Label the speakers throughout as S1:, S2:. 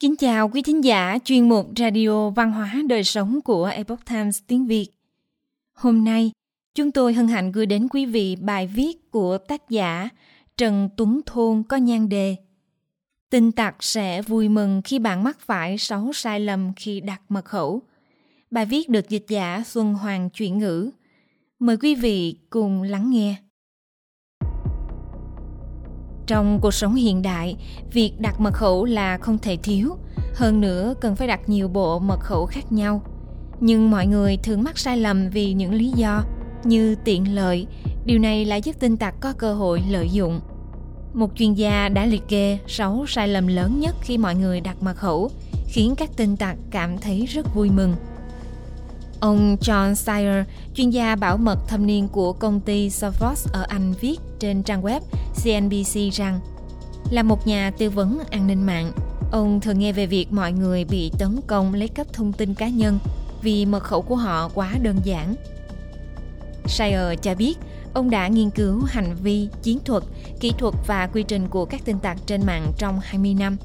S1: Kính chào quý thính giả chuyên mục Radio Văn hóa Đời Sống của Epoch Times tiếng Việt. Hôm nay, chúng tôi hân hạnh gửi đến quý vị bài viết của tác giả Trần Tuấn Thôn có nhan đề Tin tặc sẽ vui mừng khi bạn mắc phải 6 sai lầm khi đặt mật khẩu. Bài viết được dịch giả Xuân Hoàng chuyển ngữ. Mời quý vị cùng lắng nghe. Trong cuộc sống hiện đại, việc đặt mật khẩu là không thể thiếu, hơn nữa cần phải đặt nhiều bộ mật khẩu khác nhau. Nhưng mọi người thường mắc sai lầm vì những lý do như tiện lợi, điều này lại giúp tin tặc có cơ hội lợi dụng. Một chuyên gia đã liệt kê 6 sai lầm lớn nhất khi mọi người đặt mật khẩu, khiến các tin tặc cảm thấy rất vui mừng. Ông John Sayer, chuyên gia bảo mật thâm niên của công ty Sophos ở Anh viết trên trang web CNBC rằng là một nhà tư vấn an ninh mạng, ông thường nghe về việc mọi người bị tấn công lấy cắp thông tin cá nhân vì mật khẩu của họ quá đơn giản. Sayer cho biết ông đã nghiên cứu hành vi, chiến thuật, kỹ thuật và quy trình của các tin tặc trên mạng trong 20 năm.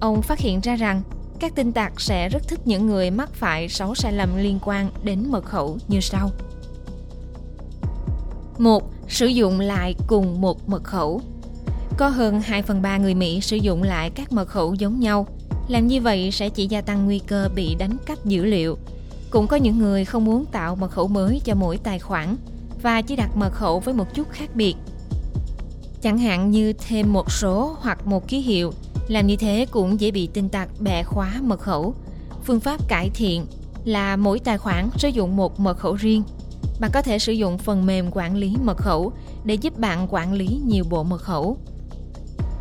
S1: Ông phát hiện ra rằng các tin tặc sẽ rất thích những người mắc phải 6 sai lầm liên quan đến mật khẩu như sau. 1. Sử dụng lại cùng một mật khẩu. Có hơn 2 phần 3 người Mỹ sử dụng lại các mật khẩu giống nhau. Làm như vậy sẽ chỉ gia tăng nguy cơ bị đánh cắp dữ liệu. Cũng có những người không muốn tạo mật khẩu mới cho mỗi tài khoản và chỉ đặt mật khẩu với một chút khác biệt. Chẳng hạn như thêm một số hoặc một ký hiệu làm như thế cũng dễ bị tin tặc bẻ khóa mật khẩu. Phương pháp cải thiện là mỗi tài khoản sử dụng một mật khẩu riêng. Bạn có thể sử dụng phần mềm quản lý mật khẩu để giúp bạn quản lý nhiều bộ mật khẩu.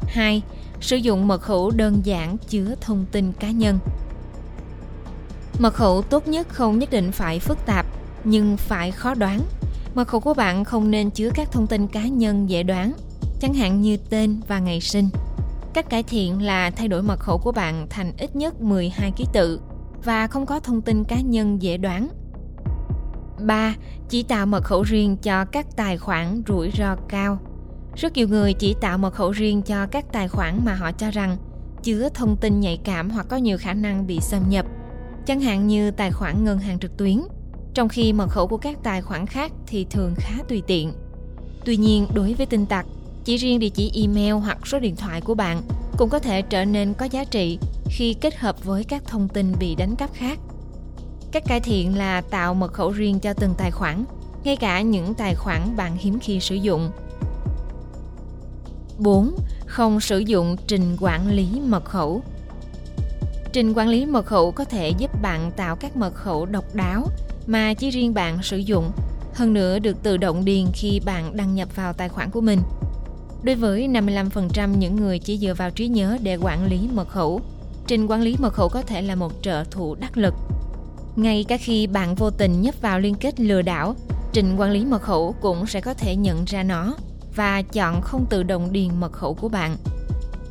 S1: 2. Sử dụng mật khẩu đơn giản chứa thông tin cá nhân. Mật khẩu tốt nhất không nhất định phải phức tạp, nhưng phải khó đoán. Mật khẩu của bạn không nên chứa các thông tin cá nhân dễ đoán, chẳng hạn như tên và ngày sinh. Cách cải thiện là thay đổi mật khẩu của bạn thành ít nhất 12 ký tự và không có thông tin cá nhân dễ đoán. 3. Chỉ tạo mật khẩu riêng cho các tài khoản rủi ro cao. Rất nhiều người chỉ tạo mật khẩu riêng cho các tài khoản mà họ cho rằng chứa thông tin nhạy cảm hoặc có nhiều khả năng bị xâm nhập, chẳng hạn như tài khoản ngân hàng trực tuyến, trong khi mật khẩu của các tài khoản khác thì thường khá tùy tiện. Tuy nhiên, đối với tin tặc, chỉ riêng địa chỉ email hoặc số điện thoại của bạn cũng có thể trở nên có giá trị khi kết hợp với các thông tin bị đánh cắp khác. Cách cải thiện là tạo mật khẩu riêng cho từng tài khoản, ngay cả những tài khoản bạn hiếm khi sử dụng. 4. Không sử dụng trình quản lý mật khẩu. Trình quản lý mật khẩu có thể giúp bạn tạo các mật khẩu độc đáo mà chỉ riêng bạn sử dụng, hơn nữa được tự động điền khi bạn đăng nhập vào tài khoản của mình. Đối với 55% những người chỉ dựa vào trí nhớ để quản lý mật khẩu, trình quản lý mật khẩu có thể là một trợ thủ đắc lực. Ngay cả khi bạn vô tình nhấp vào liên kết lừa đảo, trình quản lý mật khẩu cũng sẽ có thể nhận ra nó và chọn không tự động điền mật khẩu của bạn.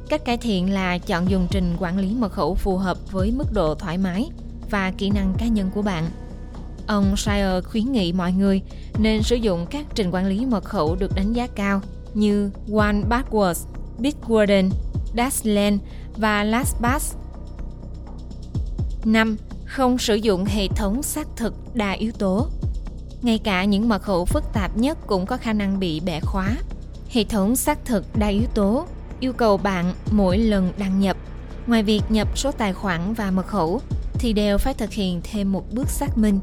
S1: Cách cải thiện là chọn dùng trình quản lý mật khẩu phù hợp với mức độ thoải mái và kỹ năng cá nhân của bạn. Ông Shire khuyến nghị mọi người nên sử dụng các trình quản lý mật khẩu được đánh giá cao như One Password, Bitwarden, Dashlane và LastPass. 5. Không sử dụng hệ thống xác thực đa yếu tố. Ngay cả những mật khẩu phức tạp nhất cũng có khả năng bị bẻ khóa. Hệ thống xác thực đa yếu tố yêu cầu bạn mỗi lần đăng nhập, ngoài việc nhập số tài khoản và mật khẩu, thì đều phải thực hiện thêm một bước xác minh.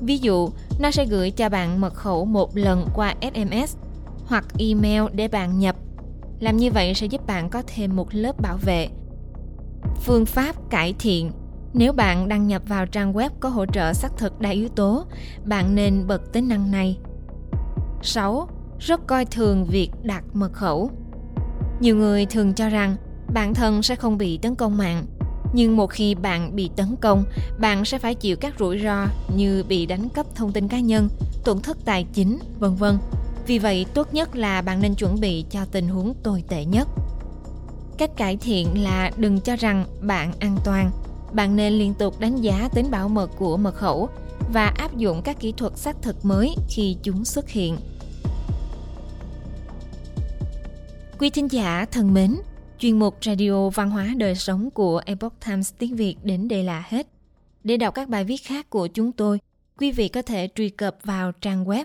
S1: Ví dụ, nó sẽ gửi cho bạn mật khẩu một lần qua SMS hoặc email để bạn nhập. Làm như vậy sẽ giúp bạn có thêm một lớp bảo vệ. Phương pháp cải thiện nếu bạn đăng nhập vào trang web có hỗ trợ xác thực đa yếu tố, bạn nên bật tính năng này. 6. Rất coi thường việc đặt mật khẩu. Nhiều người thường cho rằng bản thân sẽ không bị tấn công mạng, nhưng một khi bạn bị tấn công, bạn sẽ phải chịu các rủi ro như bị đánh cắp thông tin cá nhân, tổn thất tài chính, vân vân vì vậy, tốt nhất là bạn nên chuẩn bị cho tình huống tồi tệ nhất. Cách cải thiện là đừng cho rằng bạn an toàn. Bạn nên liên tục đánh giá tính bảo mật của mật khẩu và áp dụng các kỹ thuật xác thực mới khi chúng xuất hiện. Quý thính giả thân mến, Chuyên mục Radio Văn hóa Đời Sống của Epoch Times tiếng Việt đến đây là hết. Để đọc các bài viết khác của chúng tôi, quý vị có thể truy cập vào trang web